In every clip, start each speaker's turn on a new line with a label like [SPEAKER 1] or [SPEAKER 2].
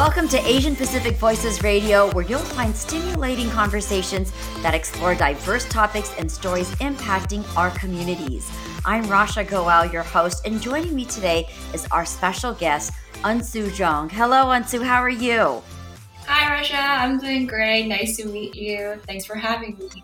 [SPEAKER 1] Welcome to Asian Pacific Voices Radio, where you'll find stimulating conversations that explore diverse topics and stories impacting our communities. I'm Rasha Goel, your host, and joining me today is our special guest, Eunsoo Jeong. Hello, Eunsoo, how are you?
[SPEAKER 2] Hi, Rasha. I'm doing great. Nice to meet you. Thanks for having me.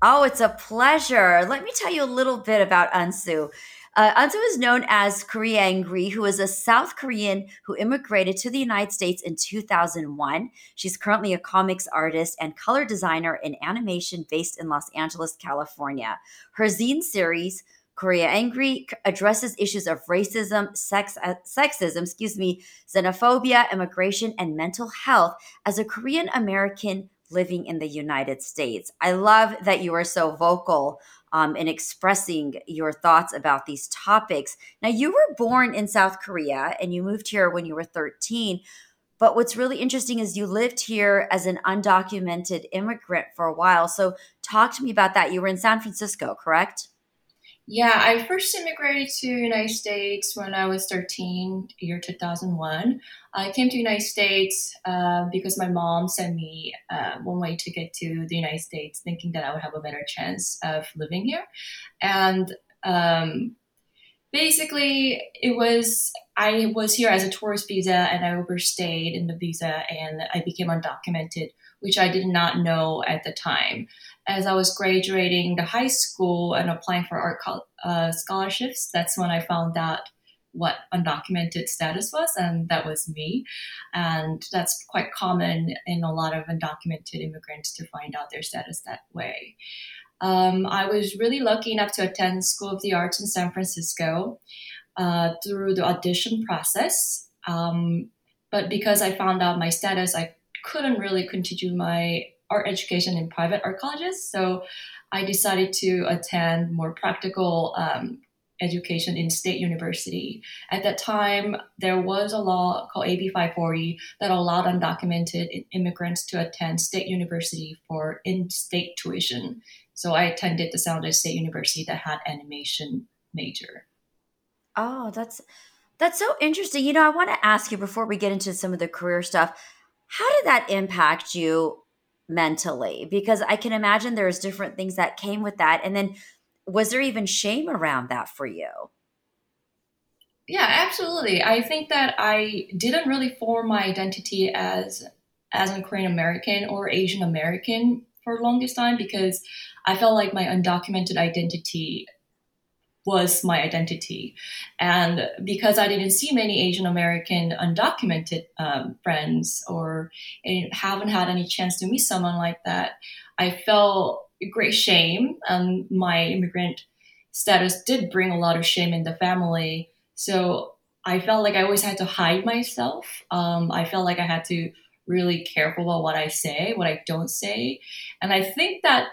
[SPEAKER 1] Oh, it's a pleasure. Let me tell you a little bit about Eunsoo. Uh, is known as Koreangry, who is a South Korean who immigrated to the United States in 2001. She's currently a comics artist and color designer in animation based in Los Angeles, California. Her zine series, Koreangry addresses issues of racism, sex, uh, sexism, excuse me, xenophobia, immigration, and mental health as a Korean American living in the United States. I love that you are so vocal um, in expressing your thoughts about these topics. Now, you were born in South Korea and you moved here when you were 13. But what's really interesting is you lived here as an undocumented immigrant for a while. So, talk to me about that. You were in San Francisco, correct?
[SPEAKER 2] Yeah, I first immigrated to United States when I was 13, year 2001. I came to United States uh, because my mom sent me uh, one way ticket to the United States, thinking that I would have a better chance of living here. And um, basically, it was I was here as a tourist visa, and I overstayed in the visa, and I became undocumented, which I did not know at the time as I was graduating the high school and applying for art uh, scholarships, that's when I found out what undocumented status was, and that was me. And that's quite common in a lot of undocumented immigrants to find out their status that way. Um, I was really lucky enough to attend School of the Arts in San Francisco uh, through the audition process. Um, but because I found out my status, I couldn't really continue my art education in private art colleges. So I decided to attend more practical um, education in state university. At that time, there was a law called AB 540 that allowed undocumented immigrants to attend state university for in-state tuition. So I attended San Jose State University that had animation major.
[SPEAKER 1] Oh, that's that's so interesting. You know, I want to ask you before we get into some of the career stuff, how did that impact you mentally because I can imagine there's different things that came with that. And then was there even shame around that for you?
[SPEAKER 2] Yeah, absolutely. I think that I didn't really form my identity as as a Korean American or Asian American for the longest time because I felt like my undocumented identity was my identity. And because I didn't see many Asian American undocumented um, friends or haven't had any chance to meet someone like that, I felt great shame. And my immigrant status did bring a lot of shame in the family. So I felt like I always had to hide myself. Um, I felt like I had to really careful about what I say, what I don't say. And I think that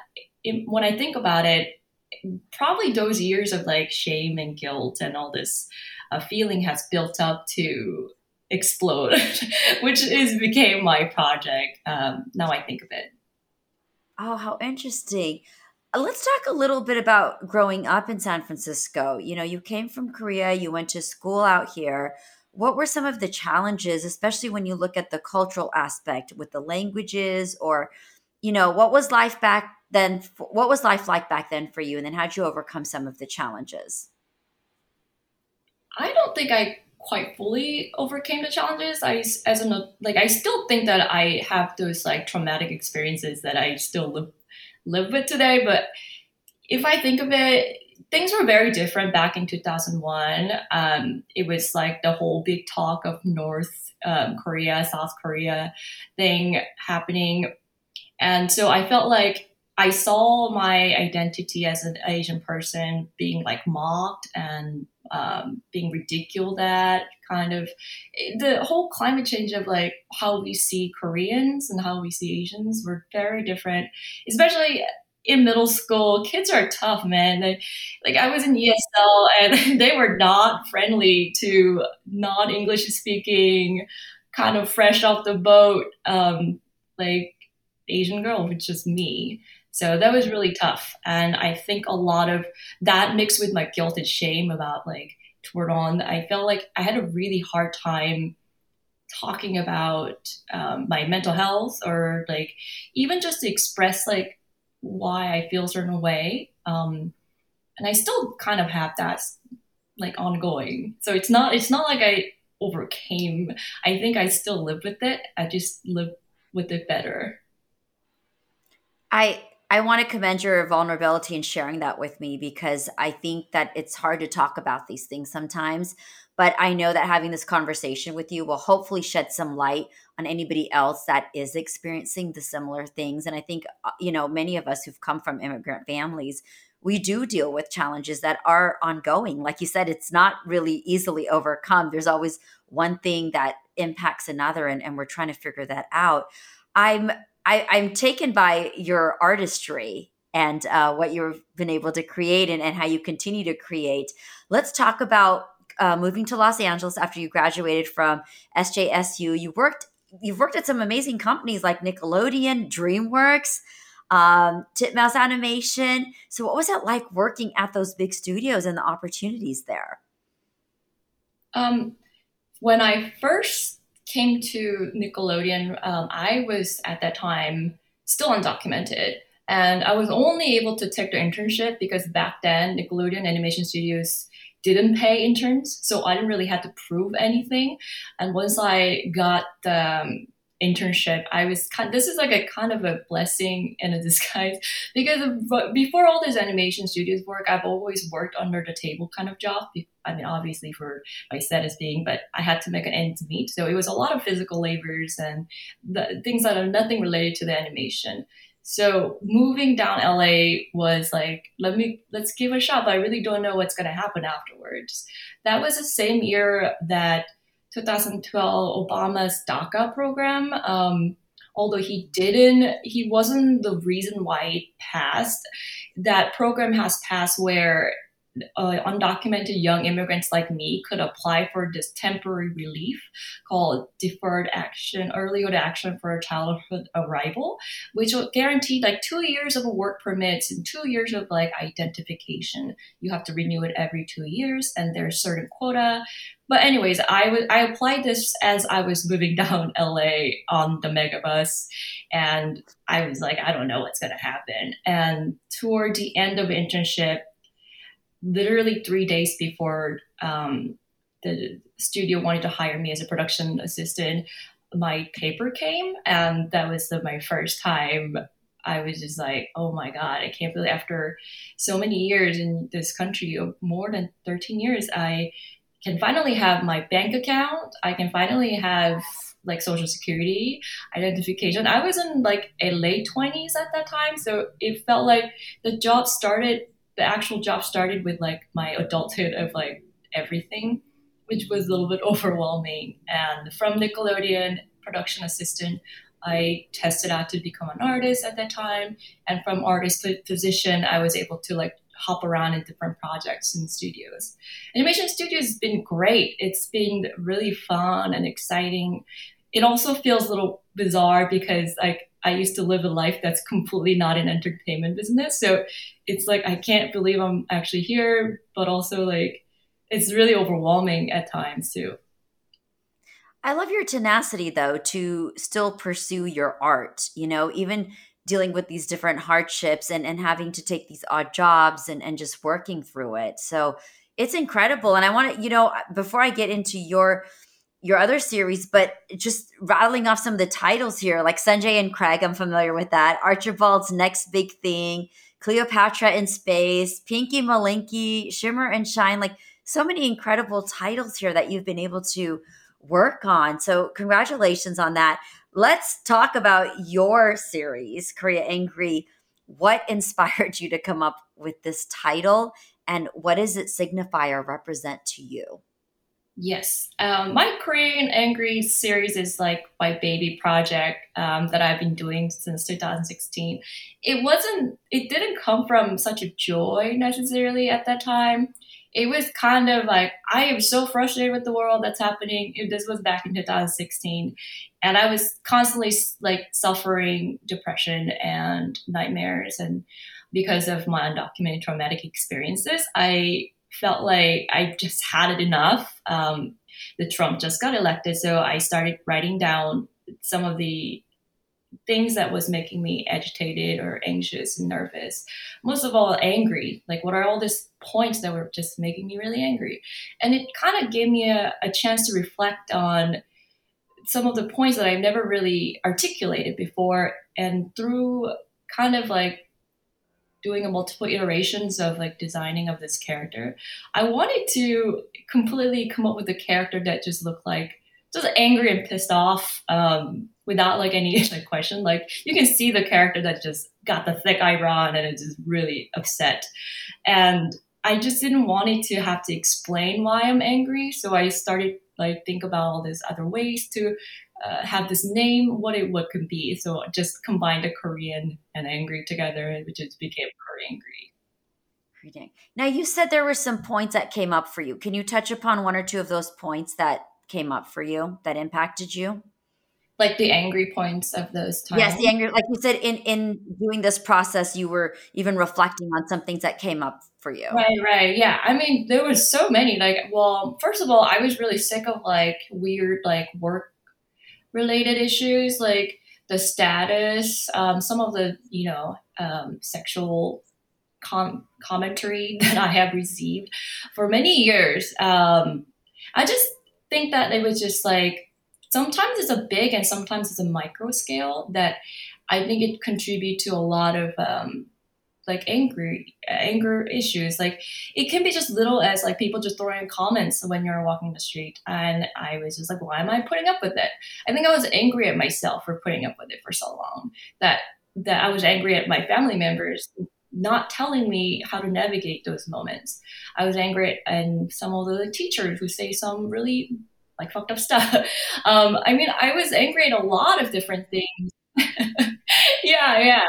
[SPEAKER 2] when I think about it, probably those years of like shame and guilt and all this uh, feeling has built up to explode, which is became my project. Um, now I think of it.
[SPEAKER 1] Oh, how interesting. Uh, let's talk a little bit about growing up in San Francisco. You know, you came from Korea, you went to school out here. What were some of the challenges, especially when you look at the cultural aspect with the languages or, you know, what was life back then what was life like back then for you? And then how did you overcome some of the challenges?
[SPEAKER 2] I don't think i quite fully overcame the challenges. I as an like i still think that i have those like traumatic experiences that i still live live with today but if i think of it things were very different back in 2001 um, it was like the whole big talk of north um, korea south korea thing happening. And so i felt like I saw my identity as an Asian person being like mocked and um, being ridiculed at kind of the whole climate change of like how we see Koreans and how we see Asians were very different, especially in middle school. Kids are tough, man. They, like I was in ESL and they were not friendly to non English speaking, kind of fresh off the boat, um, like Asian girl, which is me. So that was really tough. And I think a lot of that mixed with my guilt and shame about like toward on, I felt like I had a really hard time talking about um, my mental health or like even just to express like why I feel a certain way. Um, and I still kind of have that like ongoing. So it's not it's not like I overcame. I think I still live with it. I just live with it better.
[SPEAKER 1] I I want to commend your vulnerability in sharing that with me because I think that it's hard to talk about these things sometimes. But I know that having this conversation with you will hopefully shed some light on anybody else that is experiencing the similar things. And I think, uh, you know, many of us who've come from immigrant families, we do deal with challenges that are ongoing. Like you said, it's not really easily overcome. There's always one thing that impacts another, and, and we're trying to figure that out. I'm I, I'm taken by your artistry and uh, what you've been able to create and, and how you continue to create. Let's talk about uh, moving to Los Angeles after you graduated from SJSU. You worked you've worked at some amazing companies like Nickelodeon, DreamWorks, um, Titmouse Animation. So, what was it like working at those big studios and the opportunities there?
[SPEAKER 2] Um, when I first came to Nickelodeon, um, I was at that time still undocumented. And I was only able to take the internship because back then Nickelodeon Animation Studios didn't pay interns, so I didn't really have to prove anything. And once I got the um, internship, I was kind. This is like a kind of a blessing in a disguise because before all this animation studios work, I've always worked under the table kind of job. I mean, obviously for my status being, but I had to make an end to meet. So it was a lot of physical labors and the things that are nothing related to the animation. So moving down LA was like, let me let's give it a shot. But I really don't know what's gonna happen afterwards. That was the same year that 2012 Obama's DACA program. Um, although he didn't, he wasn't the reason why it passed. That program has passed where uh, undocumented young immigrants like me could apply for this temporary relief called deferred action, early action for childhood arrival, which will guarantee like two years of a work permits and two years of like identification. You have to renew it every two years, and there's certain quota. But anyways, I I applied this as I was moving down LA on the megabus, and I was like, I don't know what's gonna happen. And toward the end of internship literally three days before um, the studio wanted to hire me as a production assistant, my paper came, and that was the, my first time. I was just like, oh my God, I can't believe after so many years in this country, more than 13 years, I can finally have my bank account. I can finally have like social security identification. I was in like a late 20s at that time. So it felt like the job started the actual job started with like my adulthood of like everything, which was a little bit overwhelming. And from Nickelodeon production assistant, I tested out to become an artist at that time. And from artist position, I was able to like hop around in different projects and studios. Animation studios has been great. It's been really fun and exciting. It also feels a little bizarre because like I used to live a life that's completely not an entertainment business. So it's like I can't believe I'm actually here, but also like it's really overwhelming at times too.
[SPEAKER 1] I love your tenacity though to still pursue your art, you know, even dealing with these different hardships and, and having to take these odd jobs and, and just working through it. So it's incredible. And I want to, you know, before I get into your your other series, but just rattling off some of the titles here, like Sanjay and Craig, I'm familiar with that. Archibald's Next Big Thing, Cleopatra in Space, Pinky Malinky, Shimmer and Shine, like so many incredible titles here that you've been able to work on. So, congratulations on that. Let's talk about your series, Koreangry. What inspired you to come up with this title, and what does it signify or represent to you?
[SPEAKER 2] Yes. Um, my Koreangry series is like my baby project um, that I've been doing since 2016. It wasn't, it didn't come from such a joy necessarily at that time. It was kind of like, I am so frustrated with the world that's happening. This was back in 2016. And I was constantly like suffering depression and nightmares. And because of my undocumented traumatic experiences, I felt like I just had it enough. Um, the Trump just got elected, so I started writing down some of the things that was making me agitated or anxious and nervous. Most of all angry. Like what are all these points that were just making me really angry? And it kind of gave me a, a chance to reflect on some of the points that i've never really articulated before. And through kind of like doing a multiple iterations of like designing of this character i wanted to completely come up with a character that just looked like just angry and pissed off um, without like any like question. Like you can see the character that just got the thick eyebrow and is just really upset. And I just didn't want it to have to explain why I'm angry. So I started like think about all these other ways to uh, have this name, what it what could be. So just combined the Korean and angry together, and it just became Koreangry.
[SPEAKER 1] Now you said there were some points that came up for you. Can you touch upon one or two of those points that came up for you that impacted you?
[SPEAKER 2] Like the angry points of those times.
[SPEAKER 1] Yes, the angry. Like you said, in in doing this process, you were even reflecting on some things that came up for you.
[SPEAKER 2] Right, right. Yeah. I mean, there was so many. Like, well, first of all, I was really sick of like weird like work related issues, like the status, um, some of the you know um, sexual com- commentary that I have received for many years. Um, I just think that it was just like sometimes it's a big and sometimes it's a micro scale that I think it contribute to a lot of um, like angry anger issues. Like it can be just little as like people just throwing comments when you're walking the street, and I was just like, why am I putting up with it? I think I was angry at myself for putting up with it for so long that that I was angry at my family members not telling me how to navigate those moments. I was angry at and some of the teachers who say some really like fucked up stuff. Um, I mean, I was angry at a lot of different things. yeah, yeah.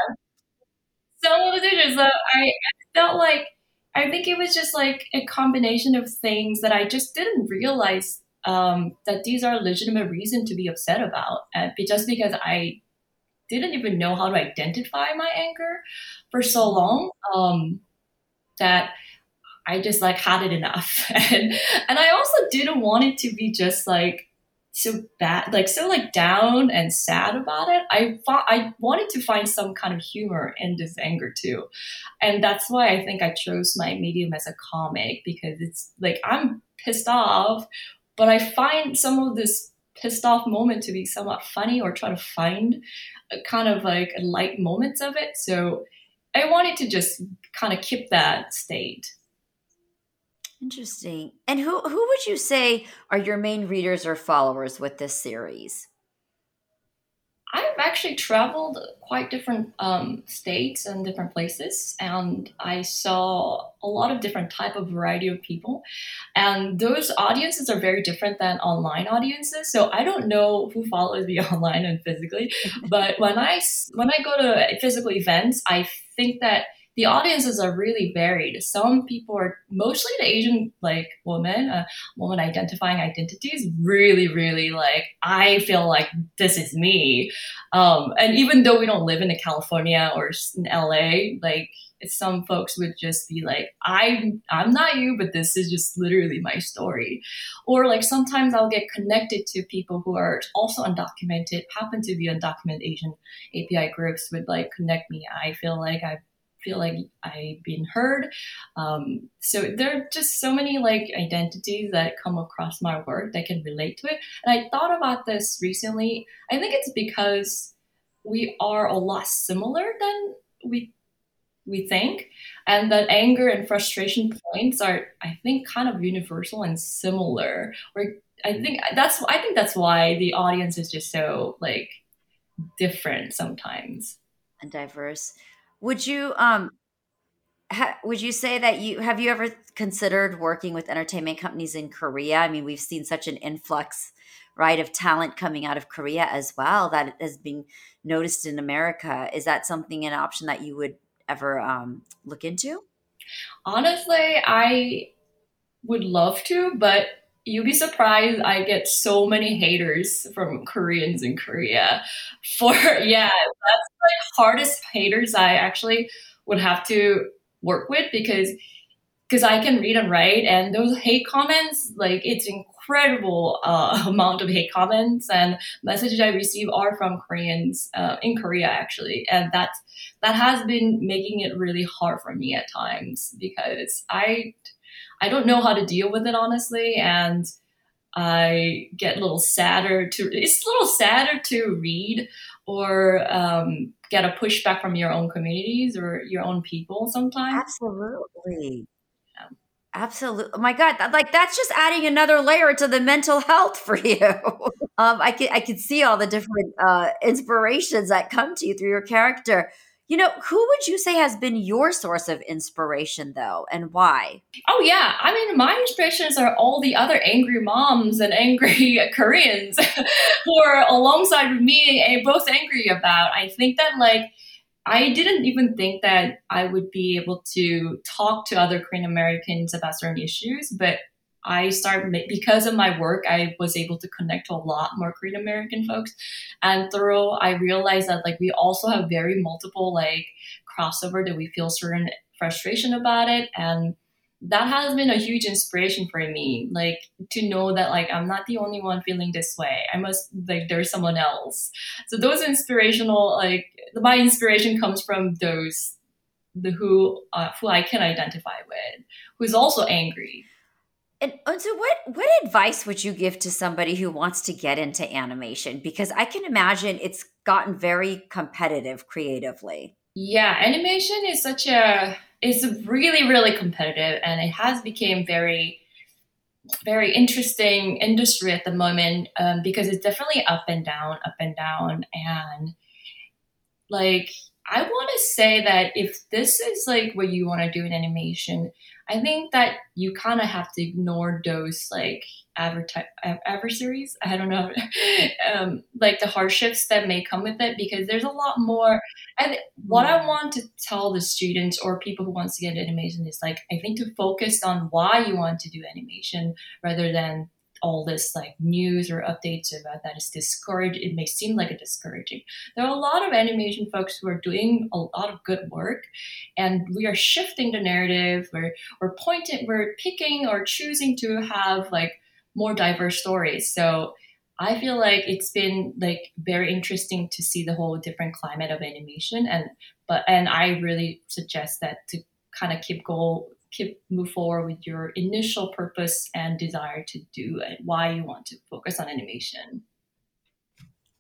[SPEAKER 2] Of the teachers, uh, I, I felt like I think it was just like a combination of things that I just didn't realize um, that these are legitimate reason to be upset about, and just because I didn't even know how to identify my anger for so long um, that I just like had it enough. and and I also didn't want it to be just like so bad, like so like down and sad about it. I thought I wanted to find some kind of humor in this anger too. And that's why I think I chose my medium as a comic because it's like I'm pissed off, but I find some of this pissed off moment to be somewhat funny or try to find a kind of like light moments of it. So I wanted to just kind of keep that state.
[SPEAKER 1] Interesting. And who who would you say are your main readers or followers with this series?
[SPEAKER 2] I've actually traveled quite different um, states and different places, and I saw a lot of different type of variety of people, and those audiences are very different than online audiences. So I don't know who follows me online and physically, but when I when I go to physical events, I think that the audiences are really varied. Some people are mostly the Asian like woman, uh, woman identifying identities, really, really like I feel like this is me. Um, and even though we don't live in California or in LA, like some folks would just be like, I'm I'm not you, but this is just literally my story. Or like sometimes I'll get connected to people who are also undocumented, happen to be undocumented Asian API groups would like connect me. I feel like I've feel like I've been heard. Um, so there are just so many like identities that come across my work that can relate to it. And I thought about this recently. I think it's because we are a lot similar than we we think and that anger and frustration points are i think kind of universal and similar or i think that's i think that's why the audience is just so like different sometimes
[SPEAKER 1] and diverse would you um ha, would you say that you have you ever considered working with entertainment companies in Korea? I mean, we've seen such an influx right of talent coming out of Korea as well that has been noticed in America. Is that something an option that you would ever um, look into?
[SPEAKER 2] Honestly, I would love to, but you'd be surprised I get so many haters from Koreans in Korea for yeah, that's like hardest haters I actually would have to work with because because I can read and write, and those hate comments, like it's incredible uh, amount of hate comments and messages I receive are from Koreans uh, in Korea actually, and that that has been making it really hard for me at times because I I don't know how to deal with it honestly, and I get a little sadder to it's a little sadder to read or um, get a pushback from your own communities or your own people sometimes.
[SPEAKER 1] Absolutely. Absolutely. Oh my God. Like that's just adding another layer to the mental health for you. um, I can I can see all the different uh, inspirations that come to you through your character. You know, who would you say has been your source of inspiration though, and why?
[SPEAKER 2] Oh yeah, I mean, my inspirations are all the other angry moms and angry Koreans who are alongside me and both angry about. I think that like I didn't even think that I would be able to talk to other Korean Americans about certain issues, but I started because of my work, I was able to connect to a lot more Korean American folks. And through I realized that like we also have very multiple like crossover that we feel certain frustration about it. And that has been a huge inspiration for me like to know that like i'm not the only one feeling this way i must like there's someone else so those inspirational like my inspiration comes from those the who uh, who i can identify with who's also angry
[SPEAKER 1] and, and so what what advice would you give to somebody who wants to get into animation? Because i can imagine it's gotten very competitive creatively.
[SPEAKER 2] Yeah animation is such a it's really really competitive and it has become very very interesting industry at the moment um, because it's definitely up and down up and down and like i want to say that if this is like what you want to do in animation I think that you kind of have to ignore those like adverti- adversaries. I don't know, um, like the hardships that may come with it because there's a lot more. And what I want to tell the students or people who wants to get animation is like I think to focus on why you want to do animation rather than all this like news or updates about that is discouraged. It may seem like a discouraging. There are a lot of animation folks who are doing a lot of good work, and we are shifting the narrative. We're we're pointing, we're picking or choosing to have like more diverse stories. So I feel like it's been like very interesting to see the whole different climate of animation and but and I really suggest that to kind of keep goal keep move forward with your initial purpose and desire to do and why you want to focus on animation.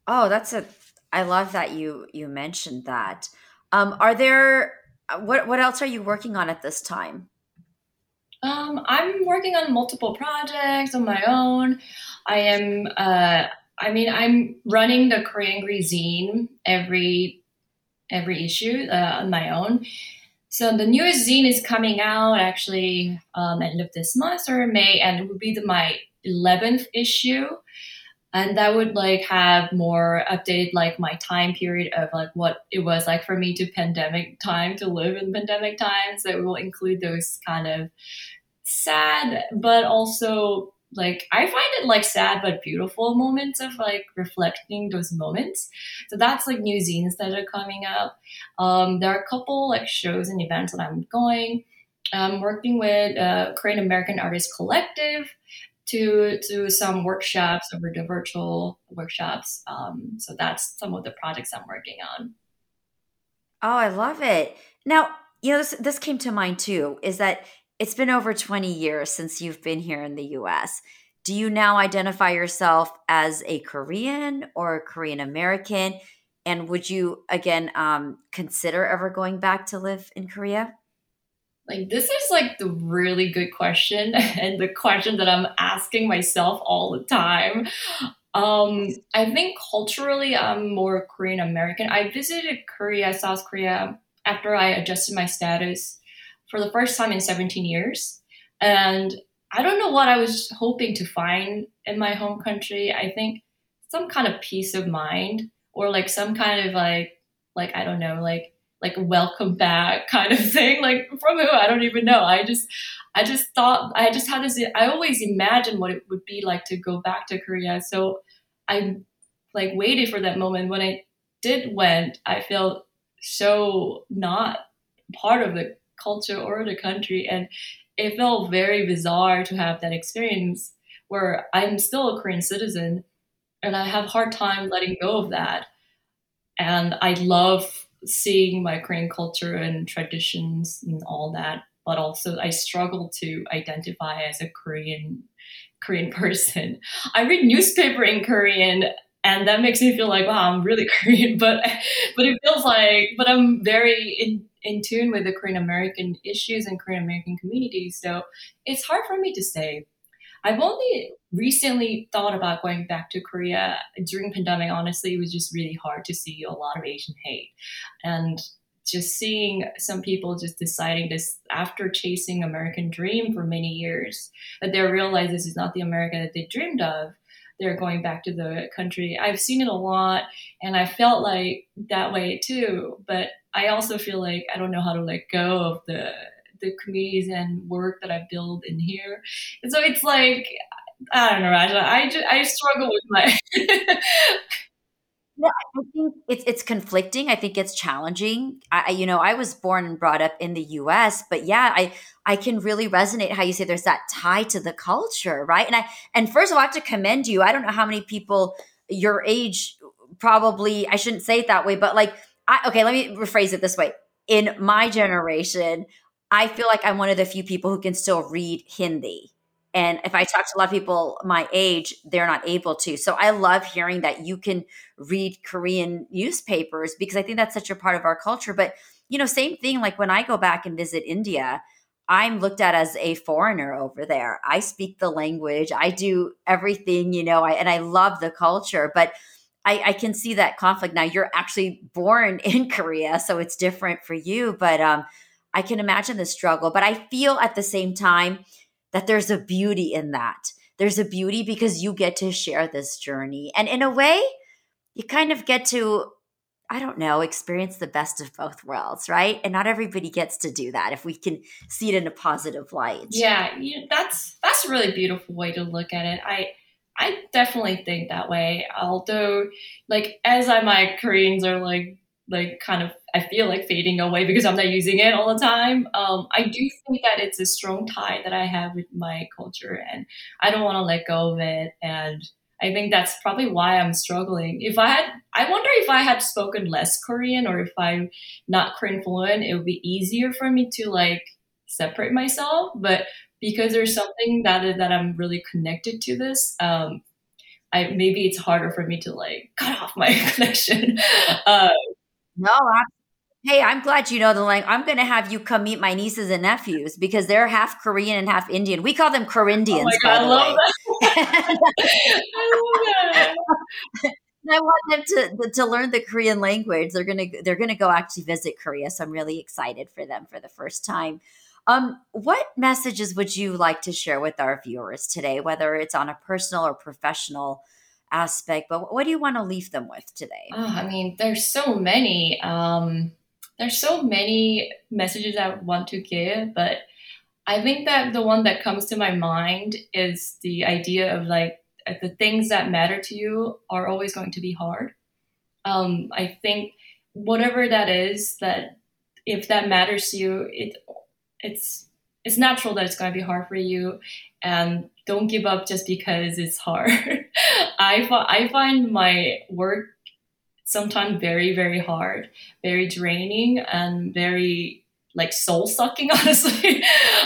[SPEAKER 1] Oh, that's a I love that you you mentioned that. Um, are there what what else are you working on at this time?
[SPEAKER 2] Um, I'm working on multiple projects on my own. I am uh, I mean I'm running the Koreangry zine every every issue uh, on my own so the newest zine is coming out actually um, end of this month or May, and it would be the, my 11th issue. And that would like have more updated like my time period of like what it was like for me to pandemic time to live in pandemic times. That will include those kind of sad but also like I find it like sad but beautiful moments of like reflecting those moments. So that's like new zines that are coming up. Um, there are a couple like shows and events that I'm going. I'm working with uh, Korean American Artist Collective to to some workshops over the virtual workshops. Um, so that's some of the projects I'm working on.
[SPEAKER 1] Oh, I love it. Now, you know, this this came to mind too. Is that it's been over 20 years since you've been here in the US. Do you now identify yourself as a Korean or a Korean American? And would you, again, um, consider ever going back to live in Korea?
[SPEAKER 2] Like, this is like the really good question, and the question that I'm asking myself all the time. Um, I think culturally, I'm more Korean American. I visited Korea, South Korea, after I adjusted my status for the first time in 17 years. And I don't know what I was hoping to find in my home country. I think some kind of peace of mind or like some kind of like like I don't know, like like welcome back kind of thing. Like from who? I don't even know. I just I just thought I just had this I always imagined what it would be like to go back to Korea. So I like waited for that moment. When I did went, I felt so not part of the culture or the country. And it felt very bizarre to have that experience where I'm still a Korean citizen and I have hard time letting go of that. And I love seeing my Korean culture and traditions and all that, but also I struggle to identify as a Korean Korean person. I read newspaper in Korean and that makes me feel like wow i'm really korean but but it feels like but i'm very in in tune with the korean american issues and korean american communities. So it's hard for me to say. I've only recently thought about going back to korea. During pandemic honestly it was just really hard to see a lot of asian hate. And just seeing some people just deciding this after chasing american dream for many years that they realize this is not the america that they dreamed of they're going back to the country. I've seen it a lot and I felt like that way too. But I also feel like I don't know how to let go of the the communities and work that I build in here. And so it's like I don't know, Raja. I just, I struggle with my
[SPEAKER 1] Yeah, I think it's it's conflicting. I think it's challenging. I, you know, I was born and brought up in the U.S., but yeah, I I can really resonate how you say there's that tie to the culture, right? And I and first of all, I have to commend you. I don't know how many people your age probably I shouldn't say it that way, but like I okay, let me rephrase it this way. In my generation, I feel like I'm one of the few people who can still read Hindi and if I talk to a lot of people my age, they're not able to. So I love hearing that you can read Korean newspapers because I think that's such a part of our culture. But, you know, same thing like when I go back and visit India, I'm looked at as a foreigner over there. I speak the language, I do everything, you know, I, and I love the culture. But I, I can see that conflict now. You're actually born in Korea, so it's different for you. But um, I can imagine the struggle. But I feel at the same time, that there's a beauty in that. There's a beauty because you get to share this journey. And in a way, you kind of get to, I don't know, experience the best of both worlds, right? And not everybody gets to do that if we can see it in a positive light.
[SPEAKER 2] Yeah, you, that's that's a really beautiful way to look at it. I I definitely think that way. Although, like as I my Koreans are like like kind of I feel like fading away because I'm not using it all the time. Um, I do think that it's a strong tie that I have with my culture, and I don't want to let go of it. And I think that's probably why I'm struggling. If I had, I wonder if I had spoken less Korean or if I'm not Korean fluent, it would be easier for me to like separate myself. But because there's something that that I'm really connected to this, um, I maybe it's harder for me to like cut off my connection. Uh,
[SPEAKER 1] no, Hey, I'm glad you know the language. I'm going to have you come meet my nieces and nephews because they're half Korean and half Indian. We call them Corindians. Oh God, I, love that! I love that. I want them to to learn the Korean language. They're gonna they're gonna go actually visit Korea, so I'm really excited for them for the first time. Um, what messages would you like to share with our viewers today, whether it's on a personal or professional aspect? But what do you want to leave them with today?
[SPEAKER 2] Oh, I mean, there's so many. Um, there's so many messages I want to give, but I think that the one that comes to my mind is the idea of like the things that matter to you are always going to be hard. Um, I think whatever that is, that if that matters to you, it it's it's natural that it's going to be hard for you, and don't give up just because it's hard. I I find my work sometimes very very hard very draining and very like soul sucking honestly.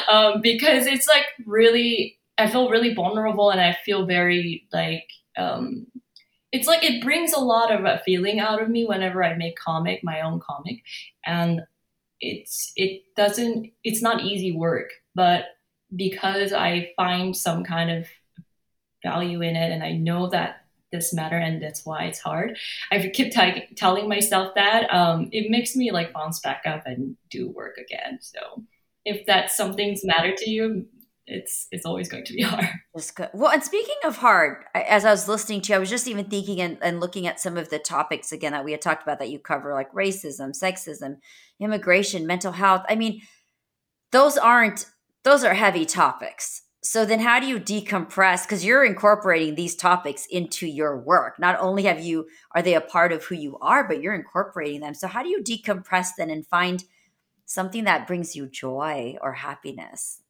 [SPEAKER 2] Um, because it's like really i feel really vulnerable and i feel very like um, it's like it brings a lot of a feeling out of me whenever i make comic my own comic. And it's it doesn't it's not easy work but because i find some kind of value in it and i know that this matter and that's why it's hard. I keep t- telling myself that um, it makes me like bounce back up and do work again. So if that something's matter to you it's it's always going to be hard.
[SPEAKER 1] That's good. Well and speaking of hard as i was listening to you i was just even thinking and, and looking at some of the topics again that we had talked about that you cover like racism sexism immigration mental health. I mean those aren't those are heavy topics so then how do you decompress because you're incorporating these topics into your work not only have you are they a part of who you are but you're incorporating them so how do you decompress then and find something that brings you joy or happiness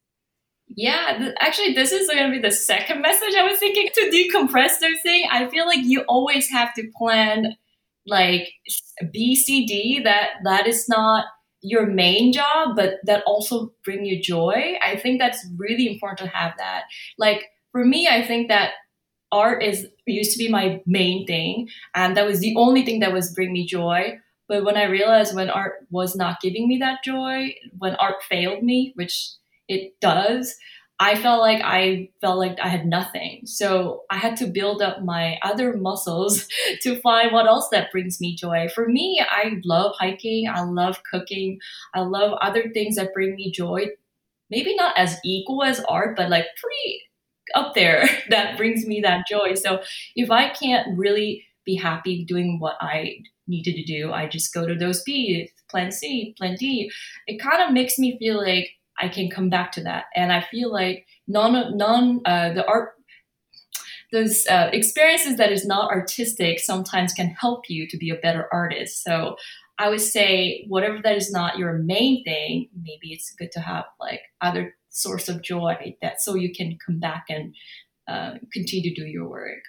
[SPEAKER 2] Yeah, th- actually, this is going to be the second message I was thinking to decompress those things. I feel like you always have to plan like B, C, D. That that is not your main job, but that also bring you joy. I think that's really important to have that. Like for me, I think that art is used to be my main thing, and that was the only thing that was bring me joy. But when I realized when art was not giving me that joy, when art failed me, which it does, I felt like I felt like I had nothing. So I had to build up my other muscles to find what else that brings me joy. For me, I love hiking. I love cooking. I love other things that bring me joy. Maybe not as equal as art, but like pretty up there that brings me that joy. So if I can't really be happy doing what I needed to do, I just go to those B, plan C, plan D. It kind of makes me feel like I can come back to that. And I feel like non non uh, the art those uh, experiences that is not artistic sometimes can help you to be a better artist. So I would say whatever that is not your main thing, maybe it's good to have like other source of joy that so you can come back and uh, continue to do your work.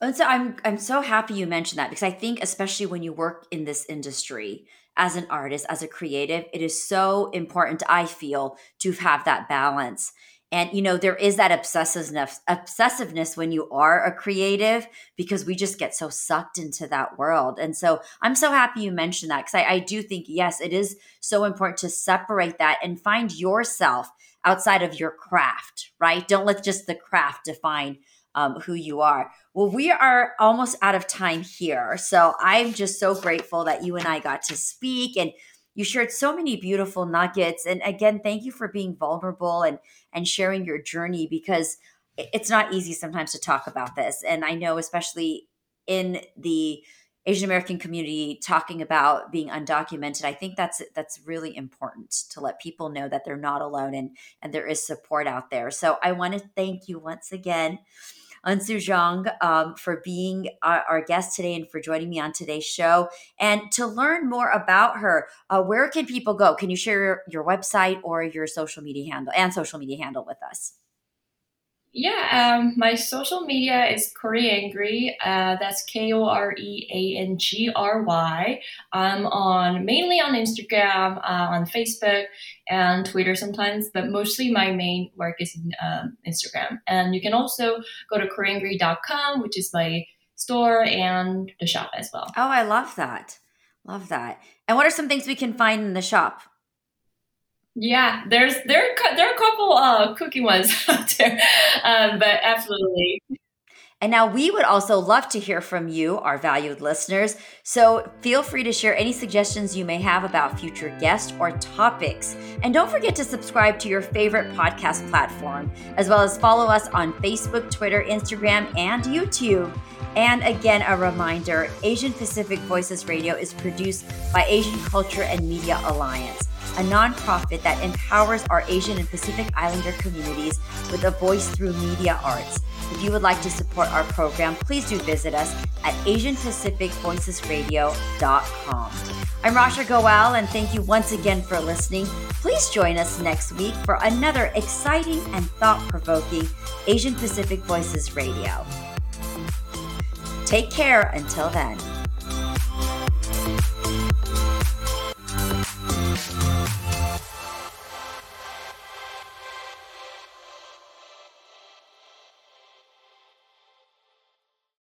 [SPEAKER 1] And so I'm I'm so happy you mentioned that because I think especially when you work in this industry, as an artist, as a creative, it is so important, I feel, to have that balance. And you know, there is that obsessiveness obsessiveness when you are a creative because we just get so sucked into that world. And so I'm so happy you mentioned that because I, I do think, yes, it is so important to separate that and find yourself outside of your craft, right? Don't let just the craft define um, who you are. Well, we are almost out of time here. So I'm just so grateful that you and I got to speak and you shared so many beautiful nuggets. And again, thank you for being vulnerable and, and sharing your journey because it's not easy sometimes to talk about this. And I know, especially in the Asian American community talking about being undocumented, I think that's that's really important to let people know that they're not alone and and there is support out there. So I want to thank you once again Eunsoo Jeong um, for being our, our, guest today and for joining me on today's show. And to learn more about her, uh, where can people go? Can you share your, your website or your social media handle and social media handle with us?
[SPEAKER 2] Yeah, um, my social media is Koreangry. Uh, that's K O R E A N G R Y. I'm on mainly on Instagram, uh, on Facebook, and Twitter sometimes, but mostly my main work is in um, Instagram. And you can also go to koreangry.com, which is my store and the shop as well.
[SPEAKER 1] Oh, I love that. Love that. And what are some things we can find in the shop?
[SPEAKER 2] Yeah, there's there there are a couple uh, cookie ones out there, um, but absolutely.
[SPEAKER 1] And now we would also love to hear from you, our valued listeners. So feel free to share any suggestions you may have about future guests or topics. And don't forget to subscribe to your favorite podcast platform, as well as follow us on Facebook, Twitter, Instagram, and YouTube. And again, a reminder Asian Pacific Voices Radio is produced by Asian Culture and Media Alliance a nonprofit that empowers our Asian and Pacific Islander communities with a voice through media arts. If you would like to support our program, please do visit us at AsianPacificVoicesRadio.com. I'm Rasha Goel, and thank you once again for listening. Please join us next week for another exciting and thought provoking Asian Pacific Voices Radio. Take care until then.